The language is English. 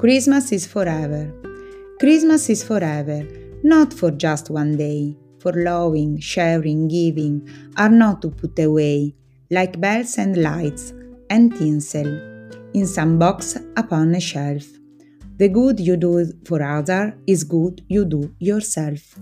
Christmas is forever. Christmas is forever, not for just one day. For loving, sharing, giving are not to put away, like bells and lights and tinsel, in some box upon a shelf. The good you do for others is good you do yourself.